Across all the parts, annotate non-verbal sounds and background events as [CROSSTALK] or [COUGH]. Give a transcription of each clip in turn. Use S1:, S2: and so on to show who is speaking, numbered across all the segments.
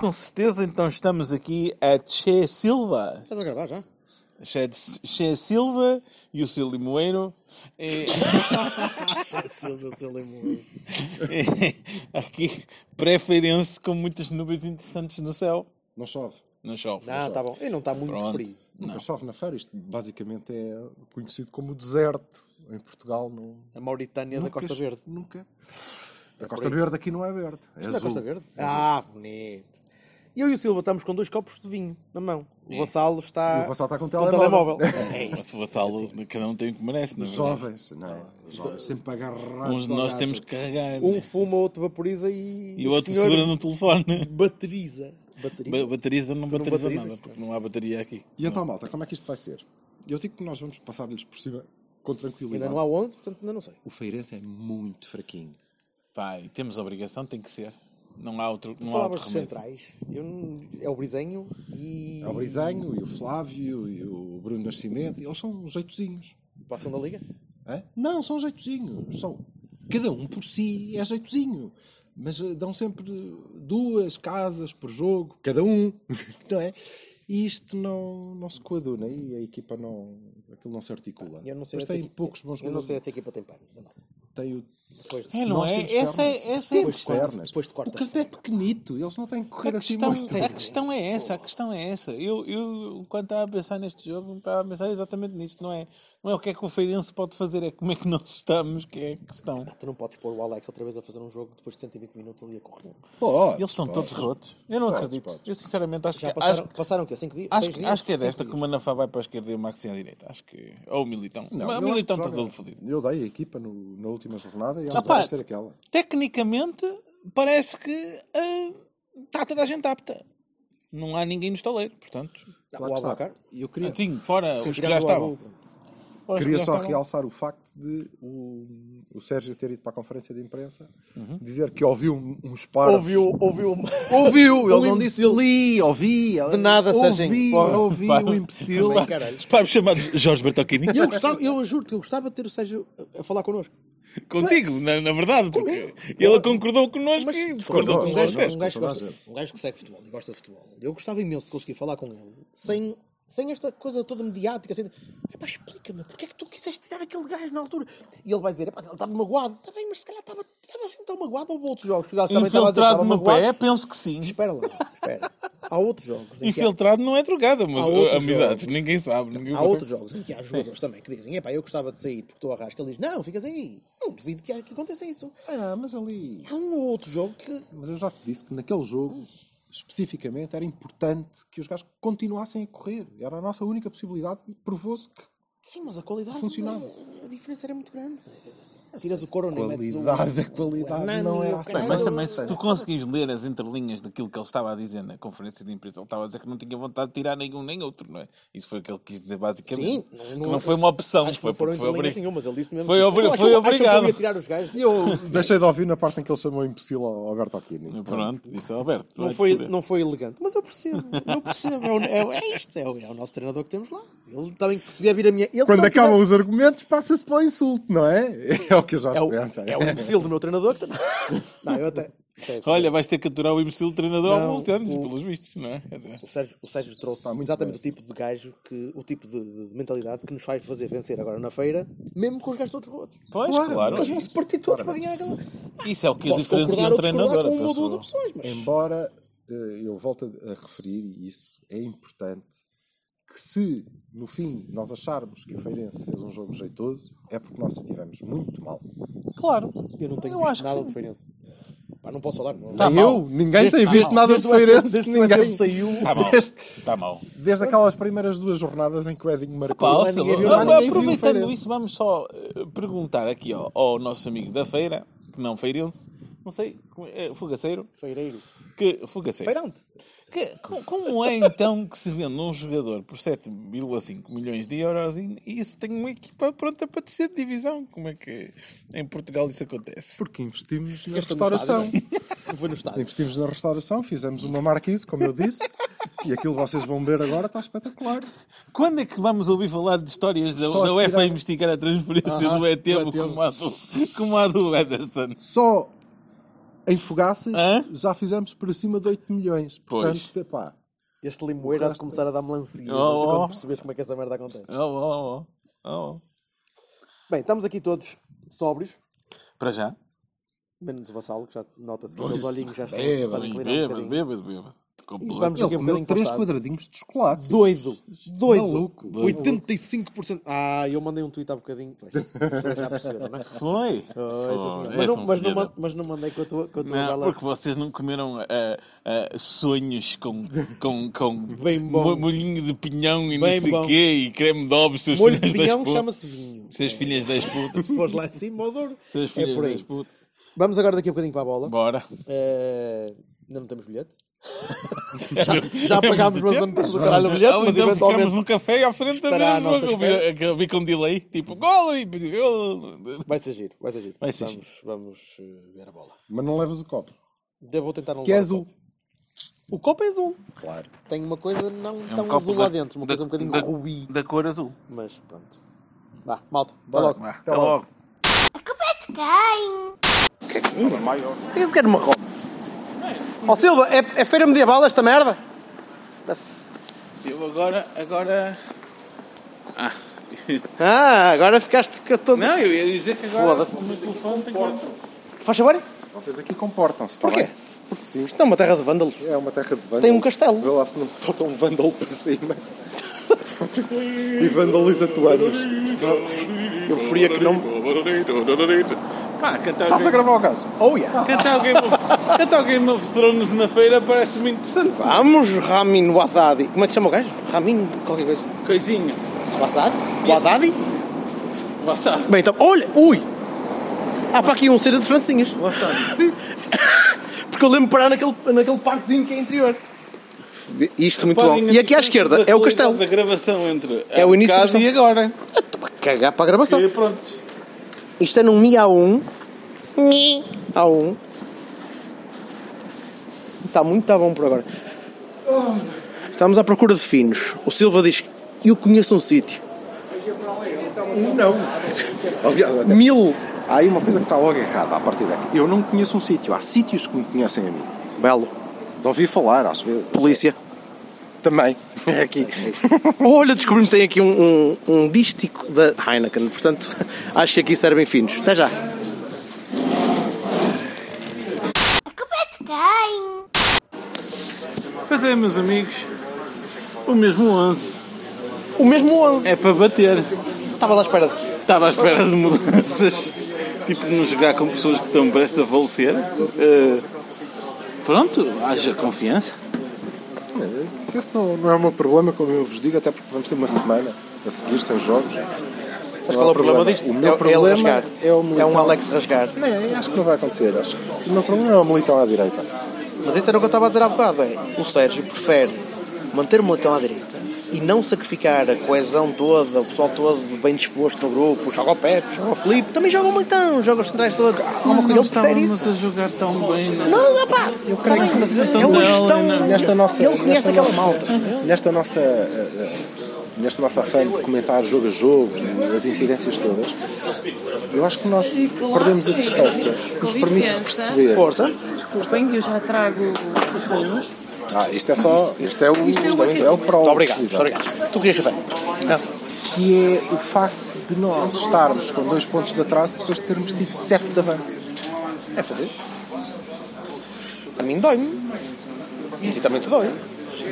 S1: Com certeza, então estamos aqui a Che Silva.
S2: Estás a gravar já?
S1: Che, che Silva e o seu limoeiro. E, [LAUGHS]
S2: Silva, seu limoeiro.
S1: aqui, pré-feirense com muitas nuvens interessantes no céu.
S3: Não chove.
S1: Não chove.
S2: Não, está bom. E não está muito
S1: Pronto.
S2: frio.
S3: Nunca chove na feira. Isto basicamente é conhecido como o deserto. Em Portugal não.
S2: A Mauritânia da
S3: nunca
S2: Costa
S3: cho-
S2: Verde.
S3: Nunca. A Costa Verde aqui não é verde. É
S2: Isto não é
S3: azul.
S2: Costa Verde? Ah, bonito. Eu e o Silva estamos com dois copos de vinho na mão. O Vassalo está.
S3: E o Vassalo está com um
S2: com
S3: telemóvel.
S2: É
S1: Mas o vassalo, cada um tem o que merece, não é?
S3: Jovens, não é? Jovens, sempre agarrados.
S1: Uns de nós temos que carregar.
S2: Um
S1: né?
S2: fuma, outro vaporiza e.
S1: E o outro segura no telefone.
S2: Bateriza. Bateriza.
S1: Ba- Bateriza não
S2: Tu não
S1: bateriza nada, porque não há bateria aqui.
S3: E então, malta, como é que isto vai ser? Eu digo que nós vamos passar-lhes por cima com tranquilidade.
S2: Ainda não há 11, portanto ainda não sei.
S3: O Feirense é muito fraquinho.
S1: Pá, e temos a obrigação, tem que ser. Não há outro, não há
S2: Falavas centrais. Eu não- É o Brisenho e.
S3: É o Brisanho e o Flávio e o Bruno Nascimento. Eles são jeitozinhos.
S2: Passam da Liga?
S3: Hã? Não, são jeitozinhos. São... Cada um por si é jeitozinho. Mas eh, dão sempre duas casas por jogo, cada um, [LAUGHS] não é? E isto não, não se coaduna e a equipa não. aquilo não se articula.
S2: Eu não sei
S3: Mas tem
S2: equipa-
S3: poucos bons
S2: Eu não sei se a equipa tem pernas, a nossa.
S3: Tem o.
S2: Depois de...
S1: É, não é? Essa é,
S3: pernas.
S1: essa é a
S3: Temos
S1: questão.
S3: pernas.
S2: Depois de
S3: O campo
S2: quarta-feira.
S3: é pequenito, eles não têm que correr
S1: A
S3: assim
S1: questão,
S3: muito.
S1: a questão é essa, a questão é essa. Eu, eu, quando estava a pensar neste jogo, estava a pensar exatamente nisso. Não é, não é o que é que o Feirense pode fazer, é como é que nós estamos, que é a questão.
S2: Tu não podes pôr o Alex outra vez a fazer um jogo depois de 120 minutos ali a correr.
S1: Eles estão todos rotos. Eu não acredito. Eu sinceramente acho
S2: Já
S1: que.
S2: passaram,
S1: Acho,
S2: passaram o quê? 5 dias?
S1: acho, que-
S2: dias?
S1: acho que é desta
S2: dias.
S1: que o Manafá vai para a esquerda e o Maxi à direita. Acho que. Ou o Militão.
S3: Não,
S1: o
S3: acho
S1: Militão
S3: que
S1: está todo fodido.
S3: Eu dei a equipa no- na última jornada e
S1: Ah,
S3: ela
S1: pá,
S3: vai ser aquela.
S1: Tecnicamente, parece que ah, está toda a gente apta. Não há ninguém no estaleiro, portanto.
S2: Ah,
S3: Claro
S2: o
S3: que.
S2: Abacar?
S3: E eu queria,
S1: Sim, fora
S2: Sim,
S1: os que já estavam.
S3: Queria só
S1: estavam.
S3: realçar o facto de o, o Sérgio ter ido para a conferência de imprensa
S1: Uhum.
S3: dizer que ouviu um- uns paros.
S2: Ouviu, ouviu.
S3: Ouviu, [LAUGHS] ele
S2: Um
S3: não disse li, ouvi.
S2: De nada,
S3: ouvi,
S2: Serginho. Porra.
S3: ouvi
S1: Pá,
S3: o imbecil.
S1: Os pais chamados Jorge Bertocchini.
S2: Eu gostava, eu juro que eu gostava de ter o Sérgio a- falar connosco.
S1: Contigo, na, na verdade, porque ele concordou connosco
S2: Mas
S1: e discordou
S3: discordou,
S2: um gajo, um, gajo gosta, um gajo que segue futebol e gosta de futebol. Eu gostava imenso de conseguir falar com ele sem, sem esta coisa toda mediática. Assim, epá, explica-me, porque é que tu quiseste tirar aquele gajo na altura? E ele vai dizer, epá, ele estava magoado. Está bem, mas se calhar estava, estava assim tão magoado. Houve outros jogos que o gajo também estava a dizer que
S1: Infiltrado no pé, penso que sim.
S2: Espera lá, espera. Há outros jogos. que há-
S1: Infiltrado não é drogada, mas uh, amizades,
S2: jogos.
S1: ninguém sabe. Ninguém
S2: Há outros jogos em que há jogadores também que dizem, epá, eu gostava de sair porque estou a rasca. Ele diz, não, ficas aí. Não duvido que, que aconteça isso.
S3: Ah, mas ali.
S2: Há um ou outro jogo que
S3: Mas eu já te disse que naquele jogo, especificamente, era importante que os gajos continuassem a correr. Era a nossa única possibilidade e provou-se que
S2: Sim, mas a qualidade.
S3: Funcionava.
S2: A diferença era muito grande. Tiras o Corona e metes o.
S3: qualidade, qualidade não
S2: e
S3: é assim.
S1: Mas também, se tu conseguires ler as entrelinhas daquilo que ele estava a dizer na conferência de imprensa, ele estava a dizer que não tinha vontade de tirar nenhum nem outro, não é? Isso foi o que ele quis dizer basicamente.
S2: Sim,
S1: que não foi uma opção,
S2: Acho que
S1: foi
S2: não foram
S1: porque foi
S2: entrelinhas
S1: obrigado.
S2: nenhumas. Ele disse mesmo.
S1: Foi obri-
S2: Então,
S1: foi
S2: acham- acham que
S1: obrigado.
S2: tirar os gajos.
S3: Eu deixei de ouvir na parte em que ele chamou imbecil ao Alberto Aquino.
S1: Pronto, disse Alberto.
S2: Não foi, não foi elegante, mas eu percebo, eu percebo, é, é, é isto, é o, é o nosso treinador que temos lá. Ele também vir a minha. Ele
S3: Quando acabam
S2: quiser-
S3: os argumentos, passa-se para o insulto, não é? [LAUGHS] É o que eu já
S2: é
S3: se
S2: o,
S3: pensa.
S2: é o imbecil do meu treinador. que- [LAUGHS] Não, eu até.
S1: Olha, vais ter que aturar o imbecil treinador há alguns anos,
S2: o-
S1: pelos vistos, não é? Quer dizer,
S2: O Sérgio, o Sérgio trouxe
S3: muito
S2: exatamente o tipo de gajo, que, o tipo de, de mentalidade que nos faz fazer vencer agora na feira, mesmo com os gajos todos rotos.
S1: Pois,
S3: Claro,
S1: claro.
S2: Eles vão se partir todos para ganhar aquela.
S1: Isso é o que
S2: Posso
S1: diferencia um treinador.
S2: com uma ou duas
S1: penso
S2: opções, mas.
S3: Embora eh, eu volte a a referir, e isso é importante, que se no fim nós acharmos que o Feirense fez um jogo jeitoso, é porque nós estivemos muito mal.
S1: Claro.
S2: Eu não tenho
S1: Eu
S2: visto nada de Feirense. Pá, não posso falar. Não.
S1: Tá
S3: Nem eu,
S1: mal.
S3: ninguém tem
S2: Desde-
S3: visto nada de
S2: desde o ETM
S3: feirense.
S2: desde
S3: Ninguém.
S2: saiu.
S1: Está mal.
S3: Desde,
S1: Está mal.
S3: desde aquelas primeiras duas jornadas em que o Edinho marcou.
S1: Pá, ó,
S2: ninguém viu, ninguém viu
S1: aproveitando isso, vamos só eh, perguntar aqui ao, ao nosso amigo da feira, que não feirense, não sei, como é, fugaceiro,
S2: Feireiro.
S1: que fugaceiro.
S2: Feirante.
S1: Que- co- como é então que se vende um jogador por 7,5 milhões de euros e, e isso tem uma equipa pronta para terceira divisão? Como é que em Portugal isso acontece?
S3: Porque investimos na
S2: é
S3: restauração.
S2: é? No estádio.
S3: Investimos na restauração, fizemos uma marquise, como eu disse, e aquilo que vocês vão ver agora está espetacular.
S1: Quando é que vamos ouvir falar de histórias da,
S3: Só
S1: da UEFA
S3: tirar-
S1: a investigar a transferência
S3: Aham,
S1: do ETM. como a do, como a do Ederson?
S3: Só em fogaças
S1: Hã?
S3: já fizemos por acima de 8 milhões.
S1: Pois.
S3: Portanto, epá,
S2: Este limoeiro há de começar a dar melancia.
S1: Oh, oh.
S2: Quando percebes como é que essa merda acontece.
S1: Oh, oh, oh, oh.
S2: Bem, estamos aqui todos sóbrios.
S1: Para já?
S2: Menos o vassalo, que já nota-se que os olhinhos já estão a
S1: Bêbado,
S2: começar a inclinar um
S1: bêbado,
S2: bocadinho.
S1: bêbado, bêbado.
S2: E
S1: Completo.
S2: vamos
S3: ele
S2: um
S3: comeu
S2: bocadinho
S3: 3
S2: para o estado.
S3: quadradinhos de chocolate.
S2: Doido! Doido!
S3: Maluco.
S2: 85%. Ah, eu mandei um tweet há bocadinho. Pois, já perceberam, não é? [LAUGHS]
S1: Foi?
S2: Mas, não,
S1: um
S2: mas, não, mas não mandei com a tua, com a tua
S1: Não,
S2: bela.
S1: porque vocês não comeram ah, ah, sonhos com, com, com
S2: Bem bom.
S1: mo- molhinho de pinhão e não
S2: Bem
S1: sei
S2: bom.
S1: o quê e creme de ovos, seus
S2: Molho de pinhão chama-se vinho.
S1: Seus filhos das [LAUGHS] putas.
S2: Se fores lá em cima, ao Douro,
S1: Seus
S2: é por aí.
S1: das putas.
S2: Vamos agora daqui um bocadinho para a bola.
S1: Bora.
S2: Eh, ainda não temos bilhete. [LAUGHS] já, já pagámos, mas não temos o caralho o bilhete.
S1: Ou
S2: Mas
S1: então ficamos
S2: eventualmente
S1: num café à frente a ver
S2: estará à
S1: o
S2: nossa
S1: jogo. Vi- com delay, tipo gol e gol.
S2: vai ser giro. Vai ser giro.
S1: Vai ser
S2: vamos vamos eh, ver a bola.
S3: Mas não levas o copo.
S2: Eu vou tentar não
S3: Que é azul.
S2: O copo é azul.
S3: Claro.
S2: Tem uma coisa não
S1: É um
S2: tão azul
S1: da-
S2: lá dentro. Uma
S1: da-
S2: coisa um bocadinho
S1: da-
S2: rubi.
S1: Da cor azul.
S2: Mas pronto. Vá, malta. Vai logo.
S1: Vá, Até logo.
S4: A culpa é de quem?
S2: Que é que eu quero uma roupa? Ó Silva, é, é feira medieval esta merda? Dá-se-
S1: Eu agora, agora... Ah.
S2: Ah, agora ficaste que eu estou.
S1: Não, eu ia dizer que agora
S2: Foda-se.
S1: o meu telefone tem que...
S2: Faz favor?
S3: Vocês aqui comportam-se, está
S2: Porquê?
S3: bem? Porque sim.
S2: Isto não é uma terra de vândalos.
S3: É uma terra de vândalos.
S2: Tem um castelo.
S3: Vê lá se não solta um vândalo para cima. e vandaliza-te anos. [LAUGHS]
S2: Eu preferia que não.
S1: Pá, cantar
S3: Estás a
S1: Game,
S3: gravar o caso?
S2: Oh, yeah. [LAUGHS]
S1: cantar o Game of, cantar o Game of Thrones na feira parece-me interessante.
S2: Vamos, Ramin Wadadi. Como é que chama o gajo? Ramin, qualquer coisa.
S1: Coisinha.
S2: Wadadi? Wadadi?
S1: Wasabi.
S2: Bem, então, olha, ui! Há para aqui um cena de francinhas.
S1: Wasabi. [LAUGHS]
S2: Porque eu lembro de parar naquele, naquele parquezinho que é interior. Isto muito bom.
S1: Reparem a
S2: E aqui à esquerda
S1: da
S2: é o castelo.
S1: da gravação entre
S2: É o início da-
S1: e agora.
S2: Estou a cagar para a gravação.
S1: E pronto.
S2: Isto é num Mi A1. Mi A1. Está muito tá bom por agora. Estamos à procura de finos. O Silva diz: Eu conheço um sítio.
S3: Não. Aliás, até-
S2: Mil.
S3: há aí uma coisa que está logo errada a partir daqui. Eu não conheço um sítio. Há sítios que me conhecem a mim.
S2: Belo.
S3: De ouvir falar, às vezes.
S2: Polícia.
S3: Também. [LAUGHS] É aqui. [LAUGHS]
S2: Olha, descobrimos que tem aqui um, um, um dístico da Heineken. Portanto, [LAUGHS] acho que aqui servem finos. Até já.
S4: A culpa é de quem?
S1: Pois é, meus amigos. O mesmo 11.
S2: O mesmo 11.
S1: É para bater.
S2: Estava lá à espera de
S1: Estava à espera de mudanças. tipo, não jogar com pessoas que estão prestes a falecer. Eh, pronto, haja confiança.
S3: Esse não, não é o meu problema, como eu vos digo, até porque vamos ter uma semana a seguir sem jogos.
S2: Sabes qual é o problema disto?
S3: O
S2: É-
S3: meu
S2: é
S3: problema
S2: rasgar.
S3: é o
S2: É
S3: militão.
S2: um Alex rasgar.
S3: Não, acho que não vai acontecer. Acho. O meu problema é o militão à direita.
S2: Mas isso era o que eu estava a dizer há bocado. É, o Sérgio prefere manter o moletão à direita e não sacrificar a coesão toda, o pessoal todo bem disposto no grupo. Joga o Pepe, joga o Felipe, também joga o moletão, joga os centrais todos. Ele prefere isso.
S1: a jogar tão bem. Né?
S2: Não, não, pá, eu creio
S3: que-
S2: é uma gestão.
S3: Nesta nossa,
S2: Ele conhece
S3: nesta
S2: aquela
S3: nossa-
S2: malta.
S3: Nesta nossa, eh, eh, neste nosso afã de comentar jogo a jogo e as incidências todas, eu acho que nós perdemos a distância que nos permite perceber.
S2: Força.
S5: Desculpem, eu já trago o fumo.
S3: Ah, isto é só. Isto é o,
S5: Isto é o
S3: é, o- é pro.
S2: Muito obrigado, muito obrigado. Tu querias? Não.
S3: Que é o facto de nós estarmos com dois pontos de atraso depois de termos tido sete de avanço.
S2: É foder. A mim dói-me. E a ti também te dói.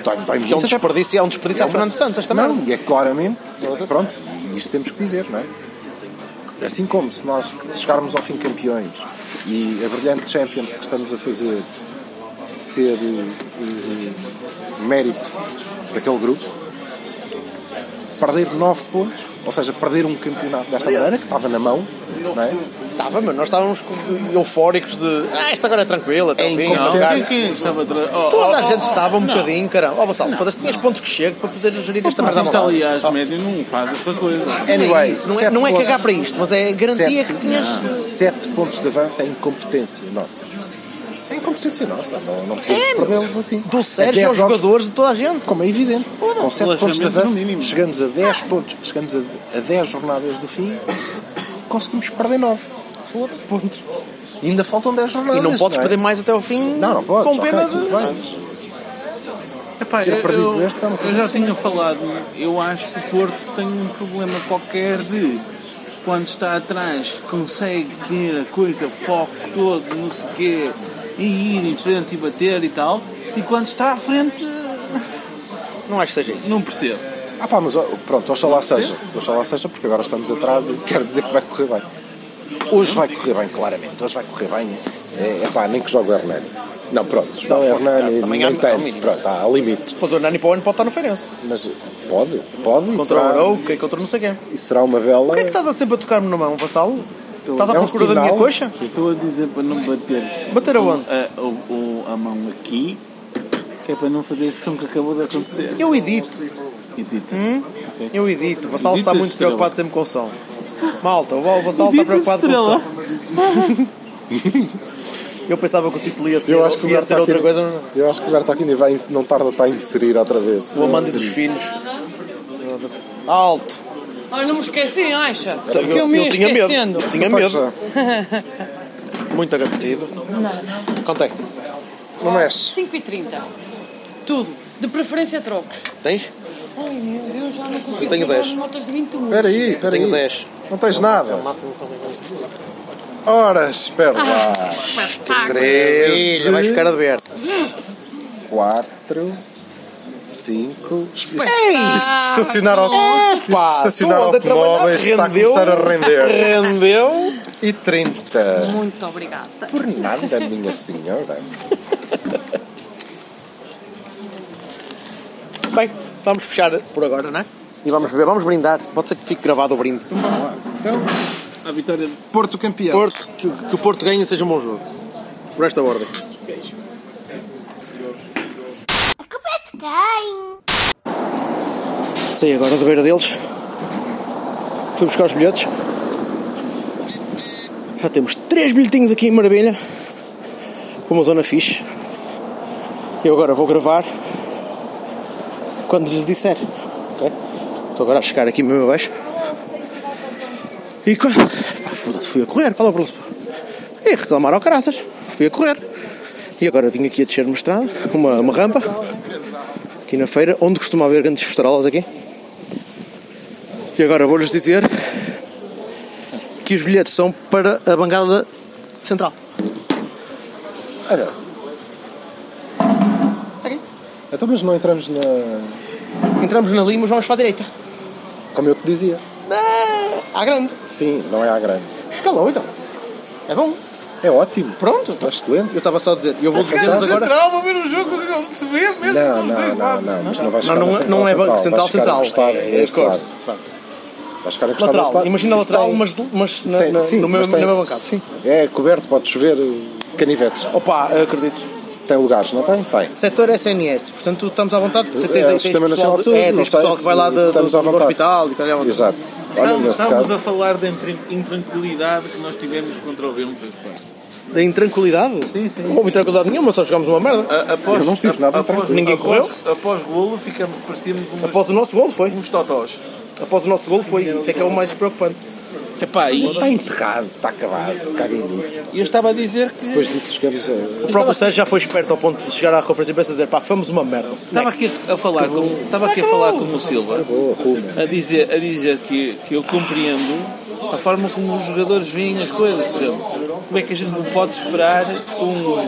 S3: Dói-me, dói-me
S2: é um
S3: muito, até
S2: desperdício, é um desperdício ao Fernando Santos esta
S3: Não, e é claramente, pronto, e isto temos que dizer, não é? Assim como se nós chegarmos ao fim campeões e a brilhante Champions que estamos a fazer ser eh, eh, mérito daquele grupo, perder 9 pontos, ou seja, perder um campeonato desta maneira, que estava na mão, não é?
S2: Estava, mas nós estávamos eufóricos de ah, isto agora é tranquilo, até
S3: É
S2: ao fim. não,
S1: Quem, quem estava atrás? Oh,
S2: Toda
S1: oh,
S2: a gente
S1: oh,
S2: estava um
S1: não.
S2: bocadinho, caramba. Ó, Vassal, foda-se, tinhas pontos que chego para poder gerir esta merda vontade.
S1: aliás, médio não faz essa coisa.
S2: Anyway, isso não é, não é
S3: pontos.
S2: cagar para isto, mas é garantia
S3: Sete-
S2: que tinhas.
S3: Sete pontos de avanço é incompetência nossa. É incompetência nossa, não, não podemos
S2: É,
S3: perdê-los assim.
S2: Do Sérgio aos
S3: jogos,
S2: jogadores de toda a gente.
S3: Como é evidente. Com 7 pontos de avanço, chegamos a 10 pontos, chegamos a, a 10 jornadas do fim, conseguimos perder 9 pontos. E ainda faltam 10 jornadas.
S2: E não podes
S3: é?
S2: perder mais até ao fim
S3: Não, não podes.
S2: com pena
S3: ok,
S2: de.
S1: Epá, eu,
S3: perdido
S1: eu-
S3: é
S1: eu já
S3: absurda.
S1: tinha falado, eu acho que o Porto tem um problema qualquer de quando está atrás consegue ter a coisa, o foco todo, não sei o quê, e ir em frente e bater e tal, e quando está à frente
S2: Não acho que seja isso.
S1: não percebo.
S3: Ah pá, mas pronto, oxalá seja. Oxalá seja, porque agora estamos atrás e isso quer dizer que vai correr bem. Hoje vai correr bem, claramente. Hoje vai correr bem. É, é pá, nem que jogue o Hernani. Não, pronto, não, o Hernani nem tem. Pronto, há limite.
S2: Mas o Nani para o ano pode estar no Feirense.
S3: Mas pode, pode e
S2: Contra o
S3: será,
S2: Arauca e contra não sei quem.
S3: e será uma bela.
S2: O que é que estás a sempre a tocar-me na mão, Vassalo? Estás à
S3: É um
S2: procura da minha coxa?
S1: Estou a dizer para não bater
S2: Bater aonde?
S1: a, o- o- a mão aqui, que é para não fazer esse som que acabou de acontecer.
S2: Eu edito.
S1: Edita.
S2: Hum?
S1: Ok.
S2: Eu edito. O Vassalo está muito
S1: estrela.
S2: preocupado sempre com o som. Malta, o Vassalo está preocupado com o
S1: estrela.
S2: som. [LAUGHS] Eu pensava que o título ia ser,
S3: Eu acho que
S2: ia ser outra
S3: aqui-
S2: coisa.
S3: Eu acho que o Bertolini vai não tarda a inserir outra vez.
S2: O amante dos filhos. Alto.
S5: Olha, não me esqueci, acha?
S2: Eu,
S5: Que eu me
S2: eu tinha medo.
S5: esquecendo.
S2: Eu tinha medo.
S3: é.
S2: Muito agradecido.
S5: Nada.
S2: Contei.
S3: Não mexe.
S5: 5 e 30. Tudo. De preferência trocos.
S2: Tens?
S5: Ai meu Deus, já não consigo
S2: Eu tenho
S5: comprar
S2: 10.
S5: notas de 20 euros.
S3: Espera aí, espera
S2: Tenho
S3: aí.
S2: 10.
S3: Não tens nada.
S2: Máximo
S3: Ora, espera lá.
S5: Ah, espetáculo.
S2: Ilha, vais ficar a dever.
S3: 4, 5. Isto,
S5: Ei!
S3: isto de estacionar, auto... isto de estacionar automóveis está a
S2: Rendeu.
S3: começar a render.
S2: Rendeu.
S3: E 30.
S5: Muito obrigada.
S3: Por nada, minha senhora.
S2: Bem, vamos fechar por agora, não é? E vamos beber, vamos brindar. Pode ser que fique gravado o brinde.
S3: Então,
S1: A vitória de
S3: Porto campeão.
S2: Porto, que, que o Porto ganhe seja um bom jogo. Por esta ordem.
S4: A culpa é de
S2: Sei agora da beira deles. Fui buscar os bilhetes. Já temos três bilhetinhos aqui em Maravilha. Para uma zona fixe. Eu agora vou gravar quando lhes disser. ok? Estou agora a chegar aqui mesmo abaixo. E quando. Foda-se, fui a correr. Qual é o? E reclamar ao caraças. Fui a correr. E agora vim aqui a descer uma estrada, uma, uma rampa, aqui na feira, onde costuma haver grandes festarolas aqui. E agora vou-lhes dizer que os bilhetes são para a bancada central.
S3: Olha. Então, mas não entramos na.
S2: Entramos na Limos, vamos para a direita.
S3: Como eu te dizia.
S2: Ah, à grande.
S3: Sim, não é à grande.
S2: Escalou então. É bom.
S3: É ótimo.
S2: Pronto.
S3: É excelente.
S2: Eu estava só a dizer. Eu vou dizer agora.
S1: central, vou ver o jogo onde se vê mesmo.
S3: Não,
S1: dos
S3: não, não,
S1: lados.
S3: não, mas não vais
S2: Não,
S3: ficar
S2: não,
S3: na
S2: é- não é banco central, central.
S3: encostado
S2: É,
S3: deste
S2: é
S3: lado. Vais ficar encostado
S2: Lateral.
S3: lado.
S2: Imagina
S3: Isso
S2: lateral,
S3: tem-
S2: mas, mas na,
S3: tem-
S2: na,
S3: sim,
S2: no
S3: mas
S2: mesmo,
S3: tem-
S2: na mesma bancada.
S3: Sim, é coberto, pode chover eh, canivetes.
S2: Opa, acredito.
S3: Tem lugares, não tem? Tem.
S2: Setor SNS, portanto estamos à vontade. Tens,
S3: É,
S2: tens,
S3: o
S2: tens
S3: Sistema Nacional de Saúde,
S2: é,
S3: não
S2: tens
S3: sei
S2: pessoal que vai lá do, do hospital e tal.
S3: Exato. Olha,
S1: Estamos,
S3: caso.
S1: a falar da intran- intranquilidade que nós tivemos contra o Benfica.
S2: Da intranquilidade?
S1: Sim, sim.
S2: Não houve intranquilidade nenhuma, só jogámos uma merda.
S1: A- Após,
S3: Eu não estive nada
S1: após.
S2: Ninguém
S1: após,
S2: correu?
S1: após golo ficamos, parecíamos umas,
S2: Após o nosso gol foi.
S1: uns totós.
S2: Após o nosso gol foi. Isso é que é o mais preocupante.
S1: Epá, e
S3: Está enterrado, está acabado. Caguem nisso.
S1: e eu estava a dizer que
S3: Depois disso chegamos a.
S2: O próprio Sérgio já foi esperto ao ponto de chegar à conferência de imprensa e dizer pá, fomos uma merda.
S1: estava aqui a falar com, estava aqui a falar com o Silva a dizer, a dizer que, que eu compreendo a forma como os jogadores veem as coisas. Por exemplo, como é que a gente não pode esperar um, um,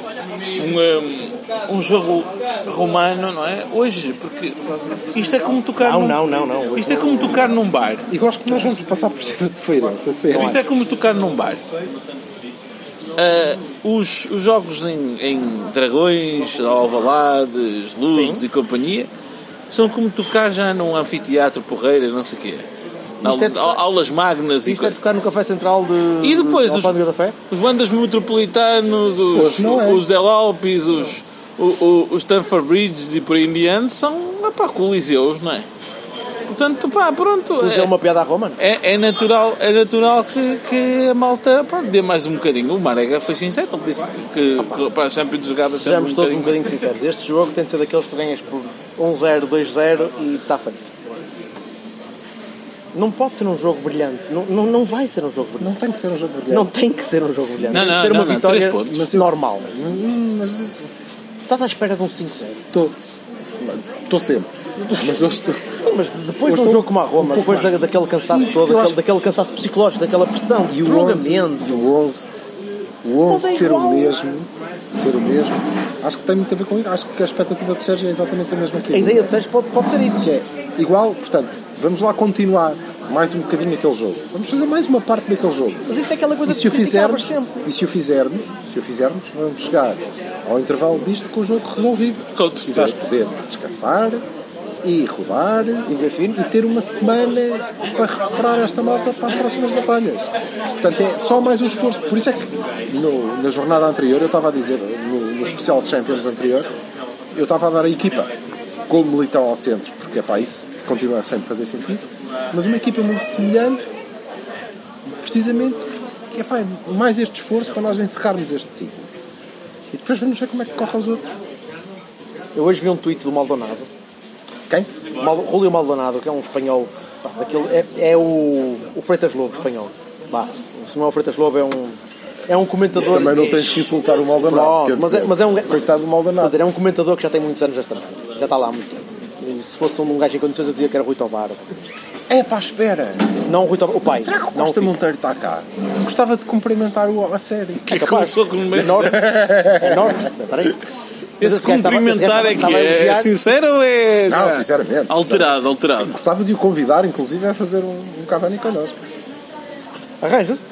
S1: um, um jogo romano, não é? Hoje, porque isto é como tocar
S2: Não,
S1: num,
S2: não, não, não.
S1: Isto é como tocar num bar.
S3: E gosto que nós vamos passar por cima de feirança, sério.
S1: Isto é como tocar num bar. Ah, os, os jogos em, em dragões, alvalades, luzes e companhia são como tocar já num anfiteatro porreira, não sei o quê.
S2: Isto é tocar-
S1: aulas magnas e
S2: Isto é
S1: coisas.
S2: tocar no Café Central de.
S1: E depois
S2: de
S1: os-
S2: da Fé?
S1: Os bandas metropolitanos, os,
S3: é.
S1: os Del Alpes, os, o- o- os Stamford Bridges e por aí em diante são epá, coliseus, não é? Portanto, pá, pronto.
S2: Mas é uma piada à Roma, não?
S1: É, é natural, é natural que, que a malta pronto, dê mais um bocadinho. O Marega foi sincero, ele disse que, que para a Champions jogava sempre um
S2: Sejamos todos um
S1: bocadinho.
S2: sinceros. Este jogo tem de ser daqueles que ganhas por 1-0, 2-0 e está feito. Não pode ser um jogo brilhante. Não, não, não vai ser um jogo brilhante.
S3: Não tem que ser um jogo brilhante.
S2: Não tem que ser um jogo brilhante.
S1: Não,
S2: tem
S1: não,
S2: que ter
S1: não,
S2: uma
S1: não,
S2: vitória
S1: três pontos.
S2: mas normal.
S3: Hum, Mas isso-
S2: Estás à espera de um 5-0.
S3: estou. Estou sempre. Mas eu estou.
S2: Sim, mas depois de um jogo como a Roma,
S3: um
S2: depois da, daquele cansaço
S3: Sim,
S2: todo, daquele,
S3: acho-
S2: daquele cansaço psicológico, daquela pressão,
S3: E o 11,
S2: prolongamento.
S3: e o 11, o 11
S2: Mas é
S3: ser o mesmo, ser o mesmo, acho que tem muito a ver com isso. Acho que a expectativa do Sérgio é exatamente a mesma que
S2: A ideia de Sérgio pode, pode ser isso.
S3: que é igual, portanto, vamos lá continuar mais um bocadinho aquele jogo. Vamos fazer mais uma parte daquele jogo.
S2: Mas isso é aquela coisa
S3: E se o
S2: que
S3: fizermos,
S2: sempre.
S3: e se o fizermos, se o fizermos, vamos chegar ao intervalo disto com o jogo resolvido.
S1: Com
S3: E vais poder descansar e rodar e ter uma semana para recuperar esta malta para as próximas batalhas. Portanto, é só mais um esforço. Por isso é que no- na jornada anterior, eu estava a dizer, no, no especial de Champions anterior, eu estava a dar a equipa com o Militão ao centro, porque é para isso continua sempre a fazer sentido, mas uma equipa muito semelhante, precisamente porque é pá, mais este esforço para nós encerrarmos este ciclo. E depois vamos ver como é que corre os outros.
S2: Eu hoje vi um tweet do Maldonado.
S3: Quem?
S2: Mal, Julio Maldonado, que é um espanhol. pá, é, é o, o Freitas Lobo espanhol. Vá, se não é o Freitas Lobo, é um, é um comentador.
S3: Também não tens que insultar o Maldonado.
S2: Mas, é, mas é um.
S3: Coitado do Maldonado.
S2: dizer, é um comentador que já tem muitos anos merda. Já está lá há muito tempo. E se fosse um gajo em condições, eu dizia que era Rui Tobar.
S3: É pá, espera.
S2: Não o Rui Tobar, o pai.
S3: Será que o
S2: não o
S3: Costa
S2: filho.
S3: Monteiro está cá? Gostava de cumprimentar o a sério.
S2: É capaz.
S1: Começou com
S2: É norte. É norte. [LAUGHS] Espera aí. Mas
S1: Esse
S2: gajo estava- esse
S1: cumprimentar é que
S2: estava a
S1: é
S2: elogiar.
S1: sincero ou é.
S3: Não,
S1: já
S3: sinceramente.
S1: Alterado, alterado.
S3: Gostava de o convidar, inclusive, a fazer um, um Cavani connosco.
S2: Arranja-se.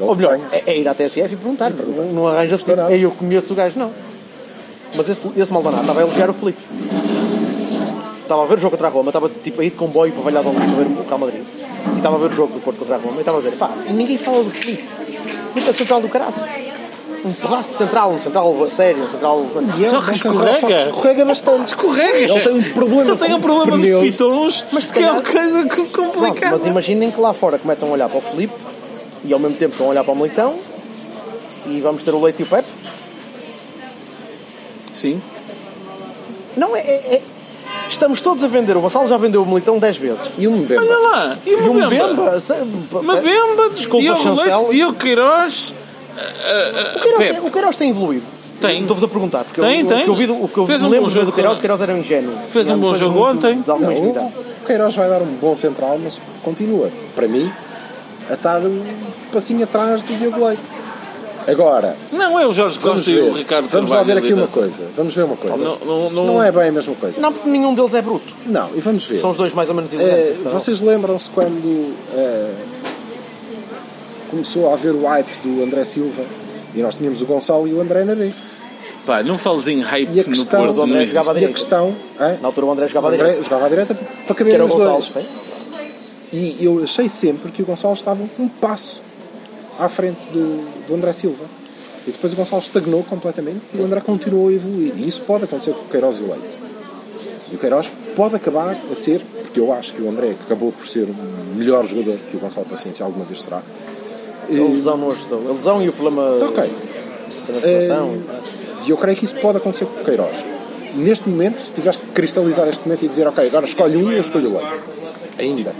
S2: Ou melhor, é, é ir à TSF e perguntar. Não, não arranja-se.
S3: Não, não.
S2: Tipo, eu conheço o gajo, não. Mas esse, esse Maldonado estava a elogiar o Felipe. Estava a ver o jogo contra a Roma, estava tipo a ir de comboio para Valladolid para ver o Real Madrid. E estava a ver o jogo do Porto contra a Roma e estava a dizer, pá, ninguém fala do Felipe. Felipe é central do caraças. Um pedaço de central, um central sério, um central.
S1: Só que escorrega.
S3: Escorrega bastante.
S1: Escorrega.
S3: Ele tem um problema
S1: Ele tem um problema dos pitons,
S2: Mas se
S1: que é
S2: calhar-
S1: uma coisa que-
S2: Pronto,
S1: complicada.
S2: mas imaginem que lá fora começam a olhar para o Felipe e ao mesmo tempo estão a olhar para o Militão e vamos ter o Leite e o Pepe.
S1: Sim.
S2: Não, é, é- é- Estamos todos a vender. O Gonçalo já vendeu o Militão 10 vezes.
S3: E um Mbemba.
S1: Olha lá. E
S2: E
S1: uma
S2: um
S1: Bemba?
S2: Bemba. se-
S1: Uma Bemba,
S2: Desculpa,
S1: Diogo
S2: Chancel.
S1: Leite, Diogo Queiroz.
S2: O Queiroz, tem, o Queiroz tem evoluído.
S1: Tem.
S2: Estou-vos a perguntar. Porque
S1: Tem,
S2: eu,
S1: tem.
S2: O que eu, vi, o que eu
S1: Fez um
S2: lembro
S1: bom jogo
S2: do Queiroz, o Queiroz era um ingênuo.
S1: Fez um bom jogo
S2: muito
S1: ontem.
S2: De alguma
S3: Não,
S2: ingenuidade.
S3: o Queiroz vai dar um bom central, mas continua, para mim, a estar um passinho atrás do Diogo Leite. Agora,
S1: Não é o Jorge Costa e
S3: ver,
S1: o Ricardo
S3: vamos lá ver aqui uma coisa. Vamos ver uma coisa.
S1: Não, não, não-
S3: Não é bem a mesma coisa.
S2: Não, porque nenhum deles é bruto.
S3: Não, e vamos ver.
S2: São os dois mais ou menos
S3: Eh,
S2: elegantes. então.
S3: vocês lembram-se quando eh, começou a haver o hype do André Silva e nós tínhamos o Gonçalo e o André na B.
S1: Pá, não fales em hype
S3: E a
S1: no
S3: questão,
S1: Porto,
S2: o André jogava
S3: e a
S2: direito.
S3: questão hã?
S2: Na altura o André
S3: o
S2: jogava
S3: André
S2: direito.
S3: jogava à direita para
S2: Que
S3: caber
S2: era o
S3: os
S2: Gonçalo.
S3: dois. E eu achei sempre que o Gonçalo estava um passo à frente do, do André Silva. E depois o Gonçalo estagnou completamente e o André continuou a evoluir. E isso pode acontecer com o Queiroz e o Leite. E o Queiroz pode acabar a ser, porque eu acho que o André acabou por ser um melhor jogador que o Gonçalo Paciência alguma vez será.
S2: A lesão não ajudou. A lesão e o problema.
S3: Ok.
S2: cena de relação.
S3: E eu creio que isso pode acontecer com o Queiroz. Neste momento, se tivesse que cristalizar este momento e dizer, ok, agora escolhe um, eu escolho o Leite. Ainda.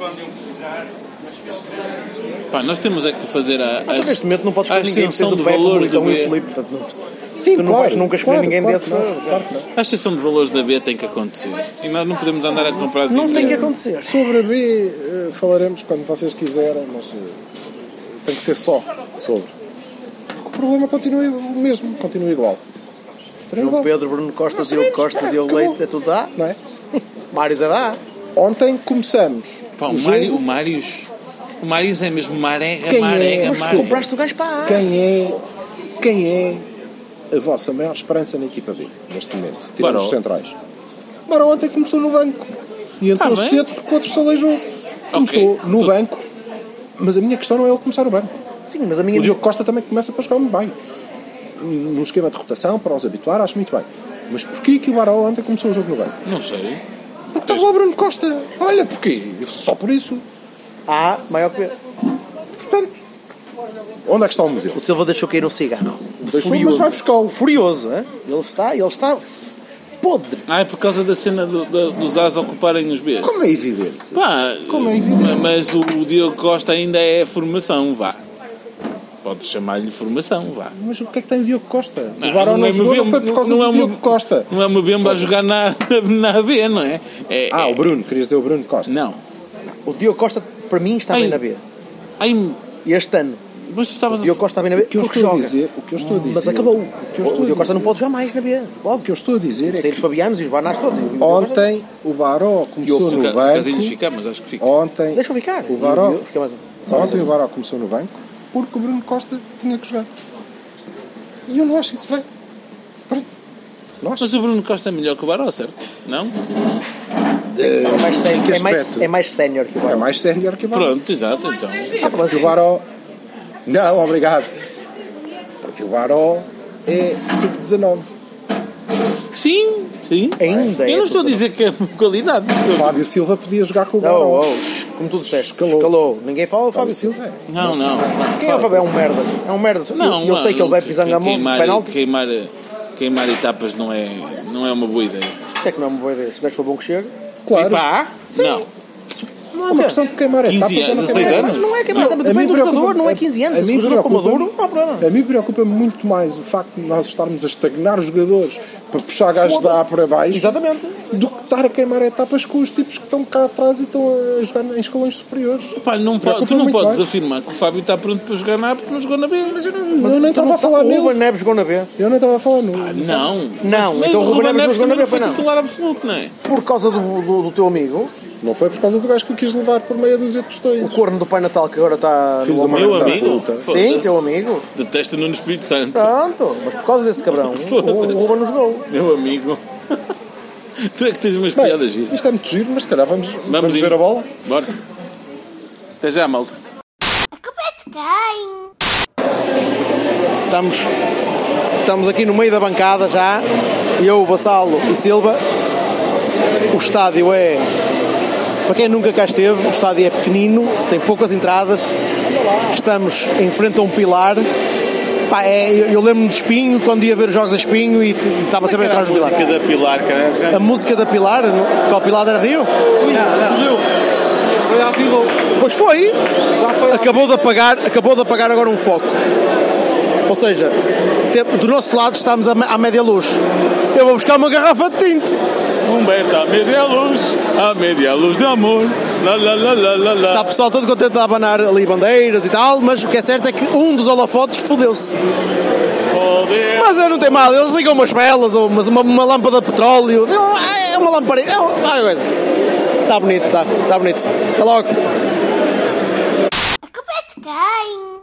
S1: Pá, nós temos é que fazer a,
S2: Mas
S1: a,
S2: neste momento não podes
S1: a
S2: escolher ninguém. Fez
S1: extensão
S2: o
S1: de
S2: o
S1: valores do
S2: o
S1: B.
S2: Portanto, não-
S3: Sim,
S2: tu não
S3: claro,
S2: vais nunca escolher
S3: claro,
S2: ninguém
S3: que não.
S1: A estação de valores da B tem que acontecer. E nós não podemos andar a comprar
S2: Não tem que acontecer.
S3: Sobre a B eh, falaremos quando vocês quiserem, mas eh, tem que ser só sobre. O problema continua o mesmo, continua igual. Continua
S2: João
S3: igual,
S2: Pedro, Bruno Costa, Diogo Costa, Diogo
S3: acabou.
S2: Leite, é tudo dá.
S3: não é?
S2: Mário Zé dá.
S3: Ontem começamos.
S1: Pá,
S3: o
S1: o,
S3: jogo-
S1: Mário, o Mários. O Mários é mesmo marega,
S3: Quem é?
S1: marega,
S3: Mas
S1: marega.
S2: Compraste o gajo para a
S3: Quem é, quem é a vossa maior esperança na equipa B, neste momento? Tirando os centrais. Baró ontem começou no banco. E entrou
S1: Tá bem.
S3: cedo porque o outro se aleijou. Começou no
S1: Tu-
S3: banco. Mas a minha questão não é ele começar no banco.
S2: Sim, mas a minha.
S3: O Diogo Costa também começa para jogar muito bem. Num esquema de rotação, para os habituar, acho muito bem. Mas porquê que o Baró ontem começou o jogo no banco?
S1: Não sei.
S3: Porque estava lá o Bruno Costa. Olha, porquê? Só por isso.
S2: A, maior que B.
S3: Portanto, onde é que está o modelo?
S2: O Silva deixou cair um cigarro.
S3: Deixou, mas vai buscá-lo.
S2: Furioso, hein? Ele está, ele está podre.
S1: Ah, é por causa da cena do- do- dos As ocuparem os B.
S3: Como é evidente.
S1: Pá,
S3: Como é evidente.
S1: mas o Diogo Costa ainda é formação, vá. Podes chamar-lhe formação, vá.
S3: Mas o que é que tem o Diogo Costa?
S1: Não,
S3: o Baró
S1: não
S3: não,
S1: é
S3: jogou,
S1: Mbemba,
S3: não foi por causa
S1: não
S3: do
S1: é uma-
S3: Diogo Costa.
S1: Não é uma Bemba a jogar na, [LAUGHS] na B, não é? é
S3: Ah,
S1: é-
S3: o Bruno, querias dizer o Bruno Costa.
S1: Não.
S2: O Diogo Costa, para mim, está bem na B.
S1: Ai,
S2: este ano,
S1: mas tu
S2: o
S1: estavas a...
S2: Diogo Costa está bem na B.
S3: O que eu estou a dizer, o que eu estou a dizer,
S2: Mas acabou.
S3: O que eu
S2: O
S3: estou a
S2: Diogo Costa
S3: dizer-
S2: não pode jogar mais na B.
S3: O que eu estou a dizer é
S2: os Fabianos e os Barnás todos. O
S3: ontem o Baró começou no banco.
S1: ficar, mas acho que fica.
S3: Ontem,
S2: Deixa eu ficar.
S3: O Baró-
S2: fica mais. Só
S3: ontem o. Baró começou no banco porque o Bruno Costa tinha que jogar. E eu não acho isso bem. Pronto.
S1: Mas o Bruno Costa é melhor que o Baró, certo? Não?
S2: É mais sénior-
S3: que
S2: é mais-? É mais sénior que o
S3: É
S2: Baró.
S3: mais sénior que o Baró.
S1: Pronto, exato, então.
S2: Ah,
S3: Porque o Baró. Não, obrigado. Porque o Baró é sub-19.
S1: Sim, sim.
S2: Ainda
S1: Eu
S2: é
S1: não estou a
S2: sub-19.
S1: dizer que é qualidade.
S3: O Fábio Silva podia jogar com o Baró.
S2: oh, como tu disseste,
S3: Escalou.
S2: escalou. Ninguém fala do
S3: Fábio
S2: Fábio
S3: Silva. É.
S1: Não, não. não.
S2: Quem é o Fábio? É um merda. É um merda.
S1: Não,
S2: eu, eu sei que ele vai pisando a mão, penalti.
S1: queimar, queimar etapas não é, não é uma boa ideia.
S2: É que não é uma boa ideia. Se o gajo for bom que chega.
S3: Claro.
S1: Não.
S3: Não é uma questão de queimar
S1: 15
S3: etapas. é uma
S1: anos,
S3: questão de
S1: 16
S3: queimar
S1: anos?
S2: Mas não é queimar,
S3: Não,
S2: depende
S3: a mim
S2: do jogador,
S3: preocupa-
S2: não é 15 anos.
S3: a
S2: Se
S3: mim
S2: o jogador for
S3: preocupa-
S2: maduro, não há problema.
S3: A mim preocupa muito mais o facto de nós estarmos a estagnar os jogadores para puxar gajos da A para baixo
S2: Exatamente.
S3: do que estar a queimar etapas com os tipos que estão cá atrás e estão a jogar em escalões superiores.
S1: Pá, não pode, tu não podes
S3: mais.
S1: afirmar que o Fábio está pronto para jogar na A porque não jogou na B. Mas eu não.
S3: eu nem estava a falar
S2: O Ruben
S3: nele.
S2: Neves jogou na B.
S3: Eu nem estava a falar no.
S1: Não.
S2: Não,
S1: mas
S2: então
S1: o
S2: Ruben Neves não jogou na B,
S1: não foi
S2: não.
S1: titular absoluto, não é?
S2: Por causa do teu amigo,
S3: Não foi por causa do gajo que eu quis levar por meia dúzia de
S2: o
S3: tostões.
S2: corno do Pai Natal que agora está
S3: Filho
S2: no.
S1: Meu
S3: da
S1: amigo.
S2: Sim, teu amigo.
S1: Detesto Nuno Espírito Santo.
S2: Pronto, mas por causa desse cabrão, [LAUGHS] o, o Ruben não jogou.
S1: Meu amigo. [LAUGHS] tu é que tens umas
S3: Bem,
S1: piadas giras.
S3: isto é muito giro, mas se calhar vamos, vamos,
S1: ir.
S3: ver a bola.
S1: Bora. Até já, malta.
S4: A culpa é de quem?
S2: Estamos, estamos aqui no meio da bancada já. Eu, Vassalo e Silva. O estádio é. Para quem nunca cá esteve, o estádio é pequenino, tem poucas entradas. Estamos em frente a um pilar. Pá, é, eu, eu lembro-me de Espinho, quando ia ver os jogos a Espinho e estava sempre atrás do pilar.
S1: da Pilar, cara.
S2: A música da Pilar, qual Pilar era Rio?
S3: Foi à.
S2: Pois foi. Acabou de apagar, acabou de apagar agora um foco. Ou seja, do nosso lado estamos à, à média luz. Eu vou buscar uma garrafa de tinto.
S1: Humberto, a média luz, a média luz de amor. Lá, lá, lá, lá, lá, lá.
S2: Está o pessoal todo contente a abanar ali bandeiras e tal, mas o que é certo é que um dos holofotes fodeu-se. Mas eu não tem mal, eles ligam umas velas ou umas- uma, uma lâmpada de petróleo. É uma lamparina, é uma coisa. Está bonito, está, está bonito. Até logo.
S4: A culpa é de quem?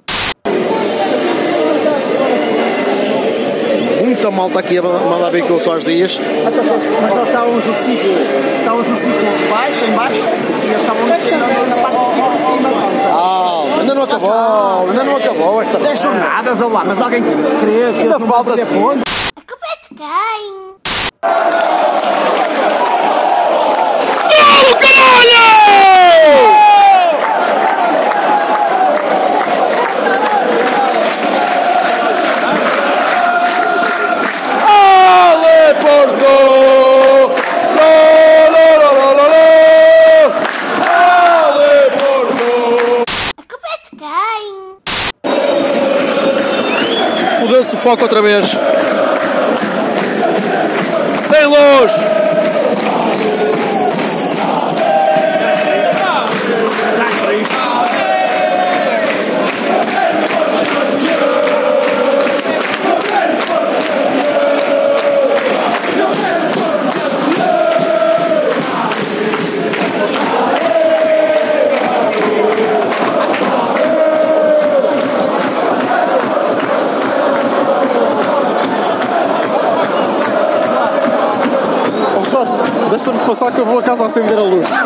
S2: Muita malta aqui a mandar o Sós Dias.
S6: Mas nós estávamos no sítio, estávamos no de baixo, em baixo, e eles estavam na, na parte de cima.
S2: Ah, ainda não acabou, ainda não acabou esta.
S6: 10 jornadas, olha lá, mas alguém crê que
S2: Ainda falta-
S6: perder pontos?
S4: A culpa é de quem?
S2: Ale Porto! Lo, lo, lo, lo, lo, lo! Ale Porto!
S4: A culpa é
S2: outra vez.
S3: Passar que eu vou a casa acender a luz. [LAUGHS]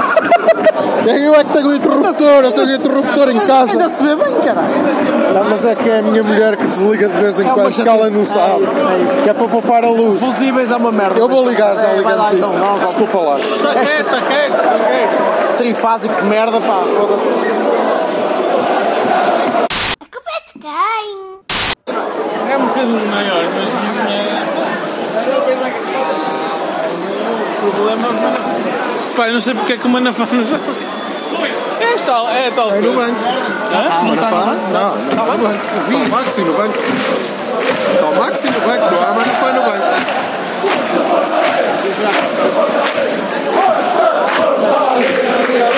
S3: Eu é que tenho o interruptor, eu tenho o interruptor em casa.
S2: Ainda se vê bem, caralho.
S3: Mas é que é a minha mulher que desliga de vez em
S2: É
S3: quando, porque ela não sabe.
S2: É isso, é isso.
S3: Que é para poupar a luz.
S2: Fusíveis é uma merda.
S3: Eu vou ligar, já
S2: É,
S3: ligamos isto.
S2: então, vamos,
S3: Desculpa lá.
S1: Está quieto, está quieto, está.
S2: Trifásico de merda, pá. foda-se.
S4: A culpa é de quem?
S1: É um bocadinho maior, mas não é. O problema é. Pá, eu não sei porque é que o Manafá não joga. É tal, é tal.
S3: É no banco.
S1: Hã?
S3: Não está no banco? Não, não está no banco. Está o Maxi no banco. Está o Maxi no banco. Não há, foi no banco.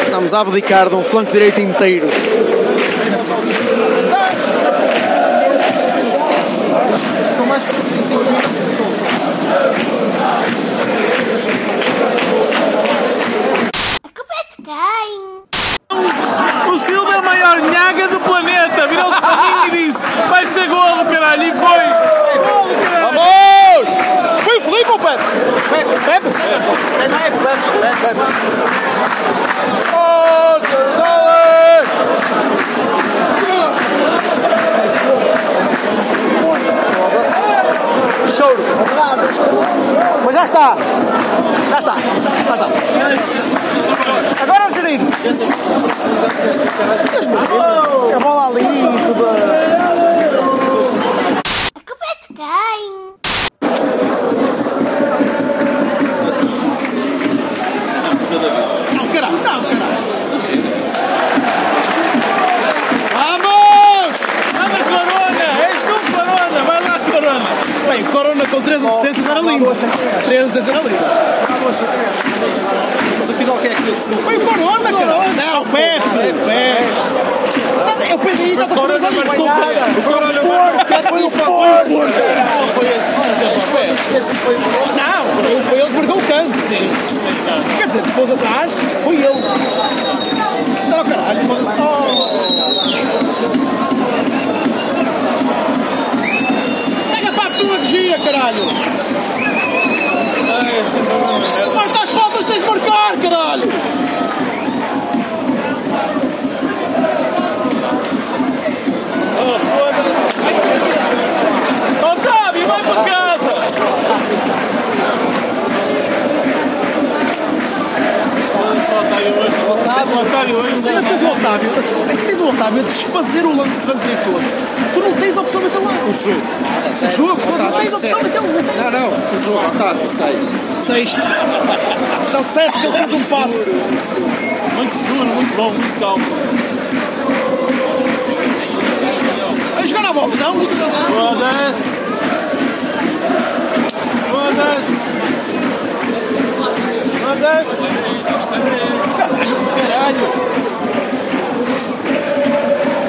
S2: Estamos a abdicar de um flanco direito inteiro.
S3: São mais de 45 minutos.
S2: Mas já está. Já está. Já está. Agora
S1: Otávio hoje. Otávio, Otávio hoje.
S2: Se não tens o Otávio, é que tens o Otávio a desfazer o lance de fronteira todo. Tu não tens opção naquele lado. O jogo. O jogo? Tu não tens opção naquele lado.
S3: Não, não. O jogo, Otávio, 6.
S2: Seis. Não, sete, se ele fez um passe.
S1: Muito seguro, muito bom, muito calmo.
S2: Vai jogar a bola, não?
S1: Foda-se! Caralho, caralho!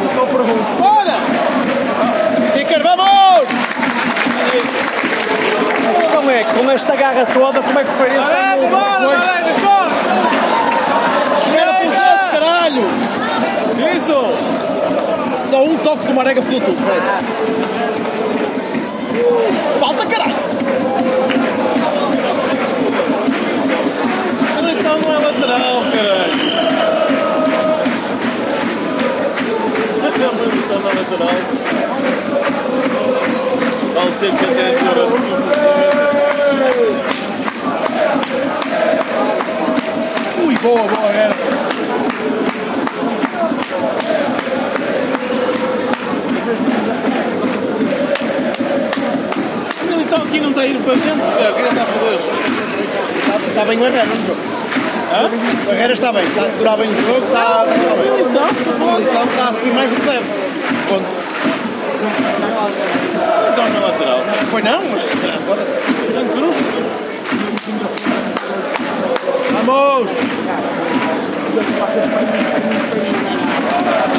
S2: Eu só pergunto.
S1: Bora!
S2: Iker, vamos! A questão é, com esta garra toda, como é que faria
S1: Arega,
S2: ângulo
S1: bora? Arega, corre!
S2: Espera pelos
S1: Arega!
S2: outros, caralho!
S1: Isso!
S2: Só um toque do Marega tudo, peraí. Falta, caralho!
S1: Não é lateral, caralho! Não está na lateral. Vale cerca de 10 euros.
S2: Ui, boa, boa, era.
S1: Então aqui não está a ir para dentro, cara. O que é que está a fazer?
S2: Está, está bem o Herrera no jogo.
S1: Hã?
S2: O Herrera está bem, está a segurar bem o jogo, está, está bem. Militão está a subir mais do que deve. Ponto.
S1: então na lateral.
S2: Foi não, mas foda-se.
S1: Tranquilo.
S2: Vamos!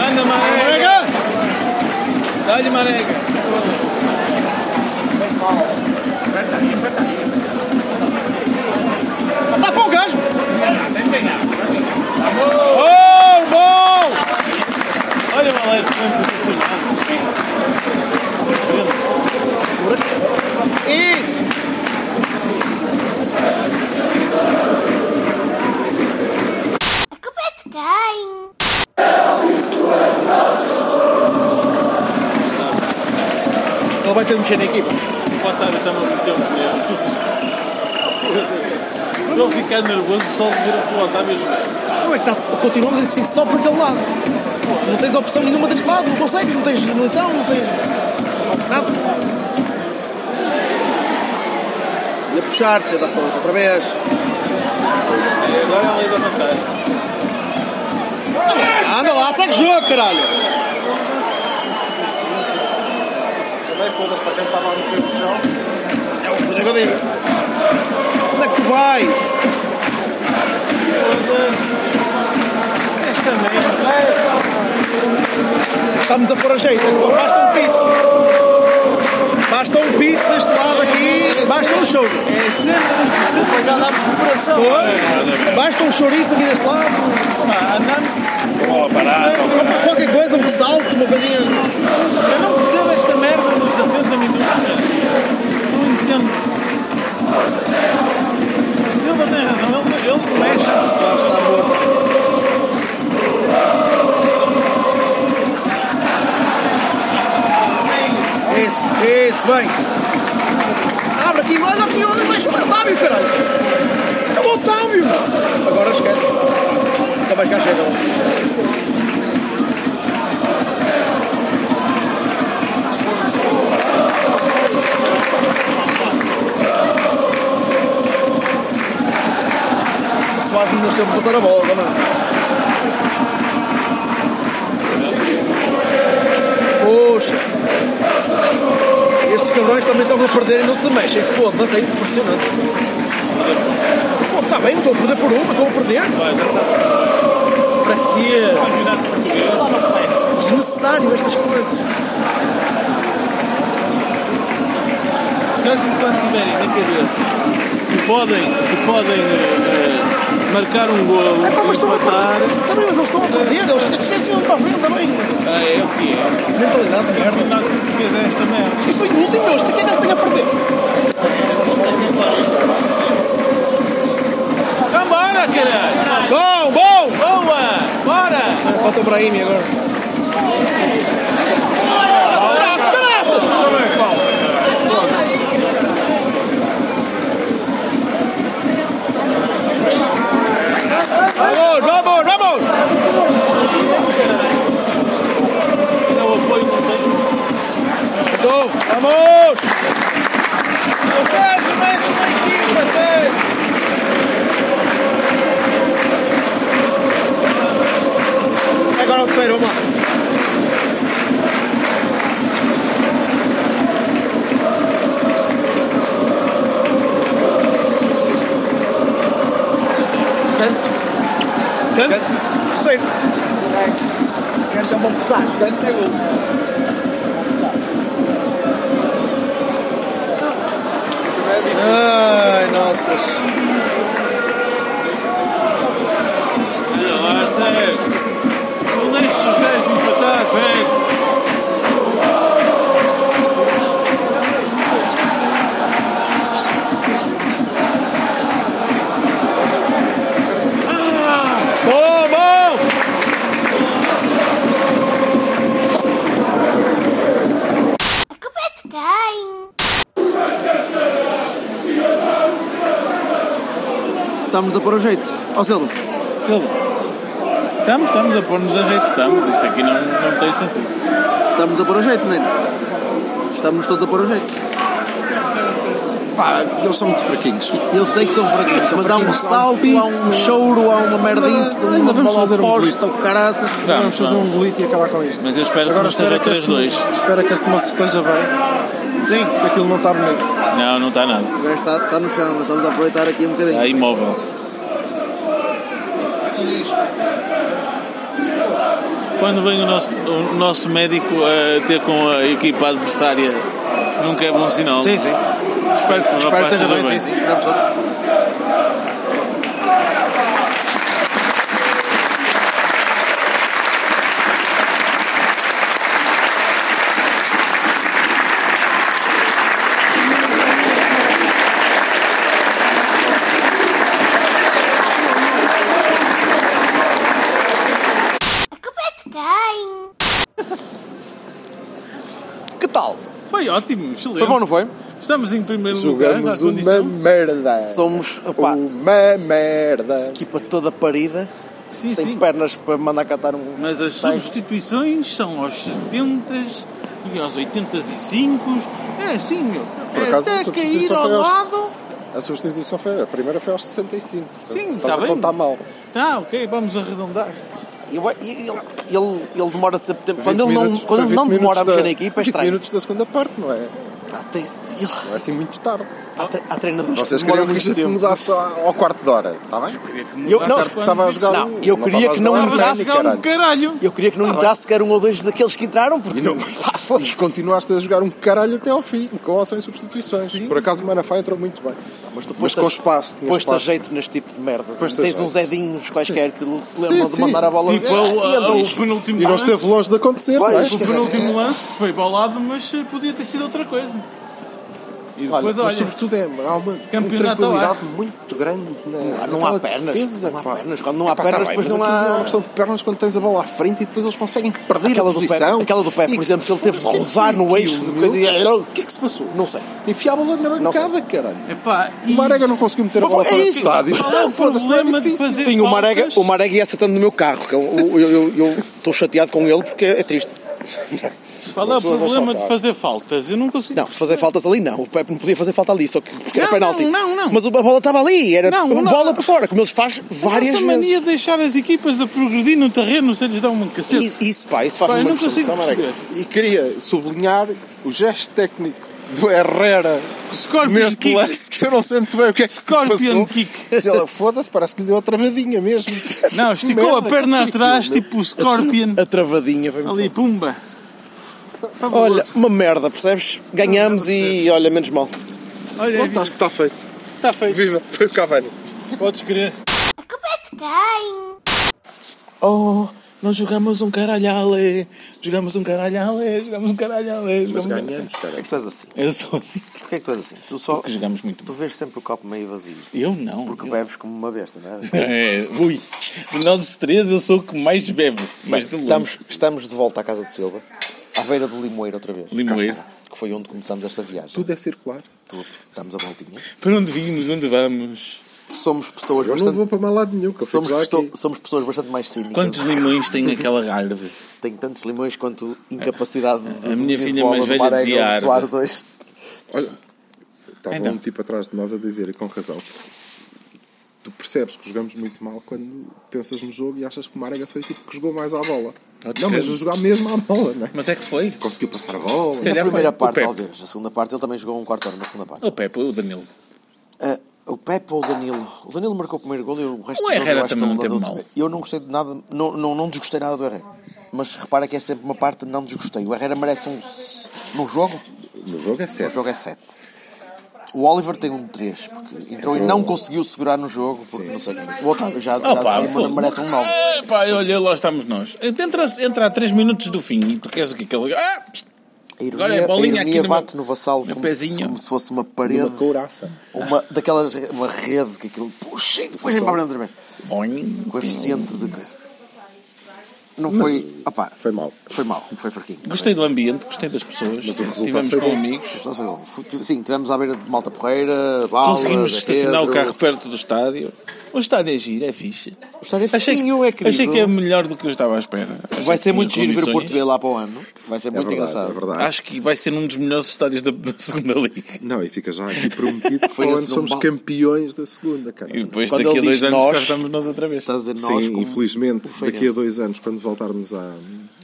S1: Anda, Marega! Dá-lhe, Marega!
S2: Dá para o gajo! Oh, bom!
S1: Olha o Valete, bem posicionado.
S2: Segura. Isso!
S4: A culpa é de quem?
S2: Ele vai ter de mexer na equipa.
S1: O Otávio está-me a meter um. Estou a ficar nervoso só de ver o Otávio jogar.
S2: Não é que tá, continuamos a insistir só por aquele lado. Não tens opção nenhuma deste lado, não consegues, não tens militão, não tens. nada. E a puxar, filha da puta, outra vez.
S1: E agora é a lei da vantagem.
S2: Anda lá, segue jogo, caralho! Também foda-se para quem estava a meter no chão. É o que eu digo. É que tu vais?
S1: Esta merda.
S2: Estamos a pôr a jeito, basta um piso. Basta um piso deste lado aqui, basta um choro.
S1: É sempre depois andamos com o coração.
S2: Basta um chouriço aqui deste lado.
S1: Andamos.
S7: Bola parada.
S2: Qualquer coisa, um salto, uma coisinha.
S1: Eu não percebo esta merda nos 60 minutos. Não entendo. Silva tem razão, eles, eles mexem.
S2: Lá está morto. Isso, isso, bem. Abre aqui, olha aqui, olha, mais o Otávio, caralho. É o Otávio. Agora esquece. Nunca mais cá chega. Não nasceu para passar a bola também. Poxa. Estes cabrões também estão a perder e não se mexem. Foda-se, é impressionante. Foda, está bem, estou a perder por uma, estou a perder. Para quê? Desnecessário estas coisas.
S1: Mesmo quando tiverem na cabeça podem, que podem eh, marcar um golo
S2: É pá, mas estão a
S1: empatar.
S2: Também, mas eles estão a perder. Eles, estes gajos iam para a frente também.
S1: ah, é o que é.
S2: Mentalidade de merda.
S1: campeonato português é esta merda.
S2: Isto foi o último, meu. Isto aqui é que eles têm a perder.
S1: Vambora, caralho!
S2: Bom, bom!
S1: Boa! Bora!
S2: Falta o Brahimi agora. Vamos!
S1: Eu quero mais uma equipa, sério!
S2: Agora o terceiro, vamos lá. Canto. Canto. Terceiro. Canto é uma passagem. Canto é gol. Ai, nossas.
S1: Olha lá, sério! Não deixes os gajos empatar, sério!
S2: Estamos a pôr a jeito. Ó Silva.
S1: Silva, estamos, estamos a pôr-nos a jeito, estamos. Isto aqui não, não tem sentido.
S2: Estamos a pôr a jeito, menino. Estamos todos a pôr a jeito.
S3: Pá, eles são muito fraquinhos.
S2: Eu sei que são fraquinhos,
S3: São
S2: mas há um
S3: fraquinhos,
S2: salto, há um choro, há uma merdice,
S3: Ainda vamos fazer um golito.
S2: o caraças.
S3: Vamos fazer um golito e acabar com isto.
S1: Mas eu espero
S3: Agora
S1: que não esteja
S3: que, este
S1: 3-2.
S3: moço, espera que este moço esteja bem. Sim, porque aquilo não está bonito.
S1: Não, não está nada.
S2: O gajo está, está no chão, nós estamos a aproveitar aqui um bocadinho.
S1: Está imóvel. Quando vem o nosso, o nosso médico a ter com a equipa adversária, nunca é bom sinal.
S2: Sim, sim.
S1: Espero que
S2: Espero que esteja
S1: esteja
S2: bem, sim, sim, esperamos todos. Que tal?
S1: Foi ótimo, excelente.
S2: Foi bom, não foi?
S1: Estamos em primeiro lugar,
S3: Jogamos
S1: à condição.
S3: uma merda.
S2: Somos, opá,
S3: Uma merda.
S2: equipa toda parida,
S1: Sim,
S2: sem
S1: sim.
S2: pernas para mandar catar um.
S1: Mas as substituições são aos 70 e aos 85. É assim, meu.
S3: Por acaso, a
S1: até cair
S3: substituição
S1: ao
S3: foi aos-
S1: lado.
S3: A substituição foi. A primeira foi aos 65. portanto,
S1: Sim,
S3: estás
S1: está
S3: a
S1: bem.
S3: contar mal.
S1: Tá, ok, vamos arredondar.
S2: Eu- Ele, ele, ele demora sempre tempo. Quando
S3: 20
S2: ele não, quando ele não
S3: 20
S2: demora a mexer
S3: da-
S2: na equipa, é
S3: 20
S2: estranho.
S3: minutos da segunda parte, não é?
S2: Há, tem- ele-
S3: Não é assim muito tarde.
S2: Há tre- há treinadores
S3: Vocês
S2: que
S3: queriam que isto
S2: tempo.
S3: mudasse ao quarto de hora, está bem?
S2: Eu, não,
S3: Certo que estava a jogar
S2: não,
S3: um-
S2: eu
S3: não
S2: queria que não
S3: um
S2: entrasse.
S3: caralho.
S1: caralho.
S2: Eu queria que não entrasse sequer um ou dois daqueles que entraram, porque.
S3: E, não, [LAUGHS] e continuaste a jogar um caralho até ao fim, com ou sem substituições. Por acaso o Manafá entrou muito bem.
S2: Mas tu
S3: Mas com espaço.
S2: pôs-te a jeito neste tipo de merdas. Tens uns Edinhos quaisquer que se lembram de
S3: sim.
S2: mandar a bola
S1: Tipo, o,
S2: e
S3: E não esteve longe de acontecer,
S2: Pois,
S3: não é?
S1: O penúltimo lance foi para o lado, mas eh, podia ter sido outra coisa. E
S3: Olha,
S1: depois,
S3: mas
S1: olha,
S3: sobretudo é, há uma intranquilidade muito grande na,
S2: Não há- não há pernas,
S3: defesa,
S2: não há
S3: pá.
S2: pernas. Quando não há pernas,
S3: tá bem,
S2: depois não há-
S3: é uma questão de pernas quando tens a bola à frente e depois eles conseguem perder
S2: Aquela
S3: a
S2: do Pepe,
S3: posição.
S2: aquela do Pepe, por
S3: E-
S2: exemplo, que ele teve de rodar no eixo do coisa e-
S3: O que é que se passou?
S2: Não sei.
S3: Enfiar a bola na bancada, caralho.
S1: epá,
S3: O Marega não conseguiu meter a bola
S2: é
S3: para o estádio.
S1: é o
S3: não é
S1: problema de fazer-
S2: Sim, o Marega, ia acertando no meu carro. eu estou chateado com ele porque é triste.
S1: Qual é o problema de fazer faltas? Eu não consigo.
S2: Não, fazer faltas ali não. O Pepe não podia fazer falta ali, só que porque era
S1: Não,
S2: penalti.
S1: não, não, não.
S2: Mas a bola estava ali, era
S1: Não,
S2: uma
S1: não.
S2: bola para fora, como eles faz várias vezes.
S1: mania de deixar as equipas a progredir no terreno sem lhes dar uma cacete.
S2: Isso, isso, pá, isso faz
S1: Pá, perceber.
S3: E queria sublinhar o gesto técnico do Herrera
S1: Scorpion
S3: neste
S1: kick.
S3: lance, que eu não sei muito bem o que é que se
S1: Scorpion
S3: passou.
S1: kick.
S3: Ele, foda-se, parece que lhe deu a travadinha mesmo.
S1: Não, esticou a
S3: Merda,
S1: perna
S3: que ridículo,
S1: atrás, tipo o Scorpion.
S2: A travadinha foi muito
S1: Ali, pumba.
S2: Olha, uma merda, percebes? Ganhamos e olha, menos mal.
S1: Olha,
S3: Pronto, acho que está feito.
S1: está feito.
S3: Viva, foi o Cavani.
S1: Podes crer.
S4: A culpa é de quem?
S1: Oh, nós jogamos um caralhale. Jogamos um caralhale. Jogamos um caralhale.
S3: Mas
S1: jogamos-
S3: ganhamos, cara.
S2: Porquê que tu és assim?
S1: Eu sou assim.
S2: Porquê que tu és assim? Tu só.
S1: Porque jogamos muito
S2: Tu vês sempre o copo meio vazio.
S1: Eu não.
S2: Porque
S1: eu-
S2: bebes como uma besta, não é? [LAUGHS]
S1: É, ui. De nós os três, eu sou o que mais bebe. Mas
S2: Bem, estamos, estamos de volta à casa de Silva, beira do Limoeiro outra vez.
S1: Limoeiro.
S2: Que foi onde começamos esta viagem.
S3: Tudo é circular.
S2: Tudo. Damos a voltinha.
S1: Para onde vimos? Onde vamos?
S2: Somos pessoas
S3: Eu não
S2: bastante.
S3: vou para mais lado nenhum, que eu fico
S2: Somos, pesto-
S3: aqui.
S2: somos pessoas bastante mais cínicas.
S1: Quantos limões tem [LAUGHS] aquela árvore?
S2: Tem tantos limões quanto incapacidade de
S1: A minha
S2: de
S1: filha
S2: bola
S1: mais
S2: do
S1: velha
S2: Marega
S1: dizia
S2: ou do
S1: árvore.
S2: Soares hoje.
S3: Olha, estava
S1: Então.
S3: um tipo atrás de nós a dizer, e com razão, percebes que jogamos muito mal quando pensas no jogo e achas que o Marega foi o tipo que jogou mais à bola.
S1: Outros
S3: Não, mas a jogar mesmo à bola, não é?
S1: Mas é que foi.
S3: Conseguiu passar a bola.
S1: Se
S2: Na
S1: calhar
S2: primeira
S1: foi
S2: parte, talvez. Na segunda parte, ele também jogou um quarto hora na segunda parte.
S1: O Pepe, o Danilo.
S2: Ah, o Pepe ou o Danilo? O Danilo marcou o primeiro gol e o resto
S1: O
S2: do jogo
S1: Herrera
S2: que
S1: também não teve mal.
S2: Eu não gostei de nada, não, não, não desgostei nada do Herrera. Mas repara que é sempre uma parte de não desgostei. O Herrera merece um. No jogo,
S3: No jogo é
S2: no
S3: certo.
S2: jogo é 7. O Oliver tem um 3, porque entrou, e não conseguiu segurar no jogo, porque não sei O Otávio já, já
S1: Oh, pá,
S2: disse, mas merece um 9.
S1: Ah, pá, olha, lá estamos nós. Entra, entra a 3 minutos do fim e tu queres o que aquele. Ah!
S2: A
S1: Agora é
S2: ironia, a
S1: bolinha
S2: ironia
S1: aqui no
S2: bate
S1: meu-
S2: no vassalo como se, como se fosse uma parede,
S3: Uma couraça.
S2: uma, daquelas, uma rede que aquilo puxa e depois vem para a outra vez.
S1: Boing.
S2: Coeficiente de coisa. Não foi. Opá,
S3: Foi mal.
S2: foi mal, foi fraquinho.
S1: Gostei do ambiente, gostei das pessoas.
S3: Mas o resultado
S1: Tivemos
S3: foi
S1: com
S3: bom.
S1: amigos.
S2: Sim, tivemos à beira de Malta Porreira, Bala,
S1: Conseguimos estacionar o carro perto do estádio. O estádio é giro, é fixe.
S2: O estádio é
S1: Achei que,
S2: fofinho, é querido.
S1: achei que é melhor do que eu estava à espera. Achei
S2: Vai ser muito giro ver o B lá para o ano. Vai ser
S3: É
S2: muito
S3: verdade,
S2: engraçado.
S3: é verdade.
S1: Acho que vai ser um dos melhores estádios da, da segunda liga.
S3: Não, e fica já aqui prometido que
S2: Foi
S3: para o ano somos campeões da segunda, cara.
S1: E depois
S2: Quando
S1: daqui a dois anos
S2: nós-
S1: cá estamos nós outra vez.
S2: Estás a dizer nós
S3: Sim,
S2: como
S3: infelizmente,
S2: o
S3: daqui a dois anos, quando voltarmos à,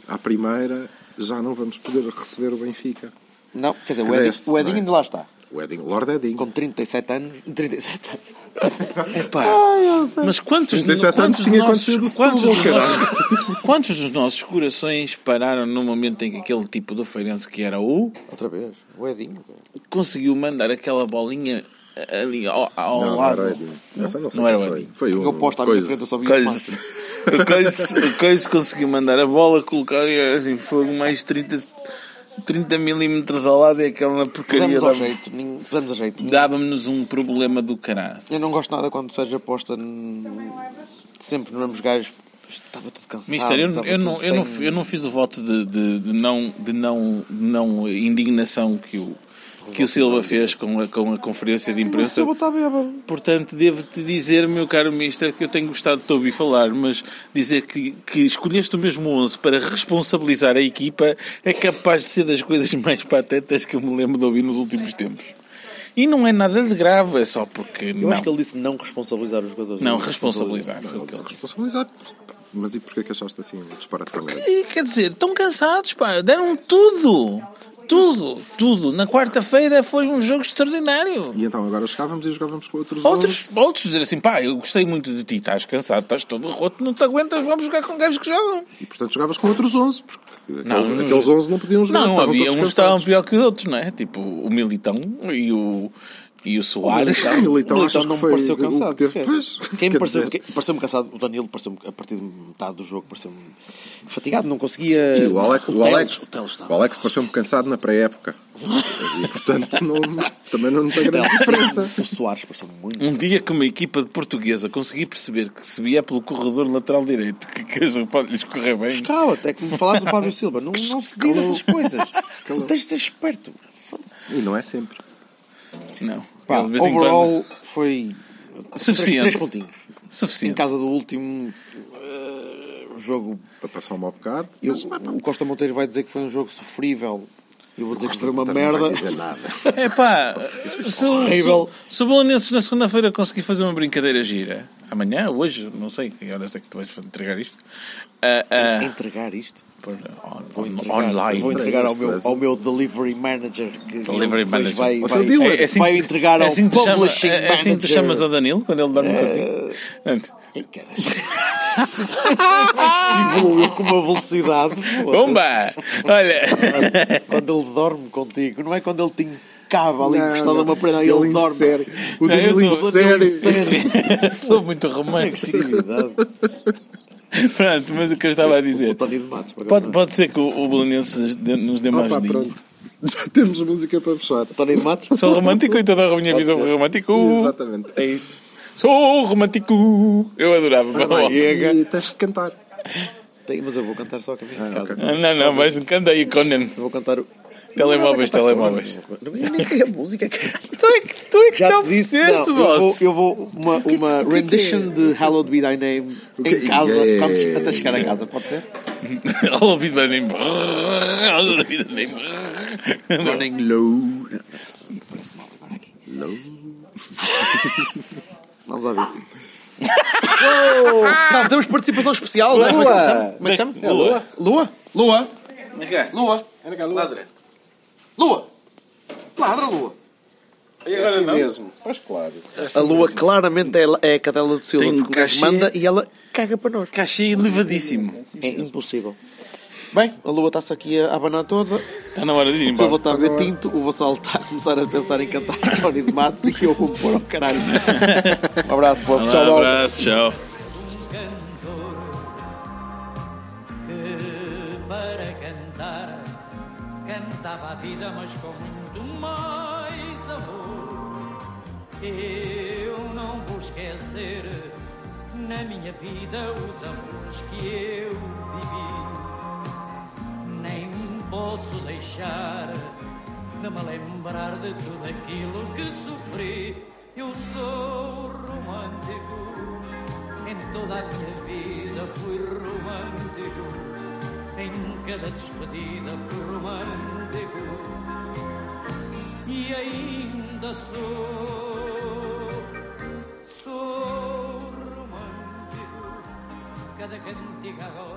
S3: à primeira, já não vamos poder receber o Benfica.
S2: Não, quer dizer, o
S3: Que
S2: Edinho, o Edinho
S3: é?
S2: ainda lá está.
S3: O Edinho, Lord Edinho.
S2: Com 37 anos. 37 anos.
S1: Epá, mas quantos,
S3: 37
S1: quantos
S3: anos tinha
S1: nossos-
S3: acontecido do
S1: quantos dos nossos- [LAUGHS] Quantos dos nossos corações pararam no momento em que aquele tipo do feirense que era o
S2: Outra vez. O Edinho. cara.
S1: conseguiu mandar aquela bolinha ali ao, ao
S3: Não, não
S1: lado?
S3: era o Edinho. Essa não
S1: Não era o
S3: foi.
S1: Edinho.
S3: Foi
S2: Tinha
S3: um
S2: o posto à minha frente, eu só vi [LAUGHS] o
S1: Coisa. O o Coisa conseguiu mandar a bola, colocar assim, fogo mais 30, 30 milímetros ao lado e aquela porcaria
S2: Pusemos ao
S1: dava-
S2: jeito. nin- Pusemos a jeito.
S1: dava-nos um problema do caralho.
S2: Eu não gosto nada quando o Sérgio aposta n- sempre nos mesmos gajos. Estava tudo cansado.
S1: Mister, eu, eu, não, eu, não,
S2: sem-
S1: eu não fiz o voto de, de, de não, de, não, de não indignação que o, que o Silva fez com a, com a conferência de
S2: Mas o
S1: imprensa.
S2: Silva está bêbado.
S1: Portanto, devo-te dizer, meu caro Mister, que eu tenho gostado de te ouvir falar, mas dizer que, que escolheste o mesmo 11 para responsabilizar a equipa é capaz de ser das coisas mais patetas que eu me lembro de ouvir nos últimos tempos. E não é nada de grave, é só porque.
S2: Eu
S1: não,
S2: acho que ele disse não responsabilizar os jogadores.
S1: não responsabilizar. Foi o que ele disse.
S3: Responsabilizar. Mas e porquê que achaste assim um disparate tão grande?
S1: E, quer dizer, estão cansados, pá, deram tudo. Tudo, tudo. Na quarta-feira foi um jogo extraordinário.
S3: E então agora chegávamos e jogávamos com outros
S1: Outros,
S3: 11.
S1: outros dizer assim, pá, eu gostei muito de ti, estás cansado, estás todo roto, não te aguentas, vamos jogar com gajos que jogam.
S3: E portanto jogavas com outros 11. Porque aqueles,
S1: Não, não-
S3: aqueles 11 não podiam jogar.
S1: Não, havia uns que estavam pior que outros, não é? Tipo o Militão e o, e o Soares.
S2: O Militão
S3: achas
S2: não
S3: que
S2: me
S3: foi
S2: pareceu
S3: o que
S2: cansado.
S3: teve? Pois,
S2: Quem me pareceu,
S3: dizer-
S2: quem- pareceu-me cansado, o Danilo pareceu a partir de metade do jogo, pareceu-me fatigado, não conseguia.
S3: E o Alex, o
S2: Teles-
S3: Alex,
S2: o
S3: o Alex pareceu-me cansado na pré-época. E portanto [LAUGHS] não, também não tem grande diferença.
S2: O Soares pareceu muito.
S1: Um dia que uma equipa de portuguesa conseguir perceber que se vier pelo corredor lateral direito, que coisa pode lhes correr bem.
S2: Cala, até que me falaste do Fábio [LAUGHS] Silva. Não, não se diz essas coisas. [LAUGHS] Tu tens de ser esperto.
S3: E não é sempre.
S1: Não.
S2: Pá,
S1: Ele, de vez em
S2: overall foi
S1: Suficiente.
S2: Três, três pontinhos. Em
S1: Suficiente.
S2: casa do último eh, jogo.
S3: Para passar um mau bocado.
S2: eu-
S3: mas-
S2: o Costa Monteiro vai dizer que foi um jogo sofrível. Eu vou dizer que isto era uma
S3: Não
S2: merda.
S3: vai dizer nada. [LAUGHS]
S1: É pá, se, o-
S2: Horrível.
S1: se, se o Belenenses na segunda-feira conseguir fazer uma brincadeira gira, amanhã, hoje, não sei que horas é que tu vais entregar isto, ah, ah,
S2: Entregar isto.
S1: por- on-
S2: Vou entregar,
S1: online.
S2: Vou entregar ao meu,
S3: é
S2: ao meu delivery manager. Que
S1: Delivery manager.
S2: Vai,
S3: Ao
S2: vai,
S3: dealer.
S2: vai,
S1: assim
S2: vai entregar
S1: é
S2: ao
S1: assim que tu chama-
S2: publishing
S1: é, é assim que tu chamas ao Danilo quando ele dorme contigo. Portanto,
S2: Ai, caralho. Evoluiu com uma velocidade.
S1: Bomba! Olha!
S2: Quando ele dorme contigo, não é quando ele te encava ali encostado a uma e ele,
S3: Ele
S2: dorme.
S3: insere. O
S1: Não, eu sou-
S3: insere.
S1: Sou muito romântico.
S2: Agressividade.
S1: Pronto, mas o que eu estava a
S2: O
S1: dizer.
S2: Matos. por
S1: Pode, pode ser que o, o Belenenses nos dê mais
S3: Opa, pronto. [LAUGHS] Já temos música para fechar.
S2: Tony de Matos?
S1: Sou romântico e toda a minha
S2: Pode
S1: vida
S2: ser.
S1: romântico.
S3: Exatamente.
S2: É isso.
S1: Sou romântico. Eu adorava.
S2: vai, chega.
S3: E tens que cantar.
S2: Tem, mas eu vou cantar só a caminho de
S3: Ah,
S2: casa.
S3: ok.
S1: Ah, Não, não, mas canta aí, Conan.
S2: Eu vou cantar o.
S1: Telemóveis,
S2: Não,
S1: telemóveis.
S2: Eu nem sei a música, cara.
S1: Tu é que, tu é que
S2: Já disse,
S1: disseste,
S2: não, eu vou,
S1: boss.
S2: eu vou uma, uma rendition de Hallowed Be Thy Name em casa,
S3: Yeah.
S2: quando, até chegar a casa, pode ser?
S1: All of it my name. All of it my name.
S2: Running low.
S3: Low.
S2: Vamos lá ver. Uou! Não, temos participação especial, não é? Como é que se chama? Como é que se chama?
S1: É Lua.
S2: Lua? Lua?
S1: Lua.
S2: Lua? Ladra. Lua? Ladra, Lua.
S3: É assim mesmo. Pois claro.
S2: A Lua claramente é, é a cadela do Silva,
S1: Tem um
S2: porque gajo
S1: cachê.
S2: manda e ela caga para nós.
S1: Cachê elevadíssimo.
S2: É impossível. Bem, a Lua está-se aqui a abanar toda,
S1: Está na hora de ir
S2: o Silva
S1: embora.
S2: está a ver tinto, o Vassal está a começar a pensar em cantar Tony de Matos e eu vou pôr ao caralho. [LAUGHS] Um abraço, povo.
S1: Um
S2: Tchau, malta.
S1: abraço, tchau.
S8: que para cantar cantava a vida, mas com muito mais amor. Eu não vou esquecer na minha vida os amores que eu vivi, posso deixar de me lembrar de tudo aquilo que sofri. Eu sou romântico, em toda a minha vida fui romântico, em cada despedida fui romântico, e ainda sou, sou romântico. Cada cantiga agora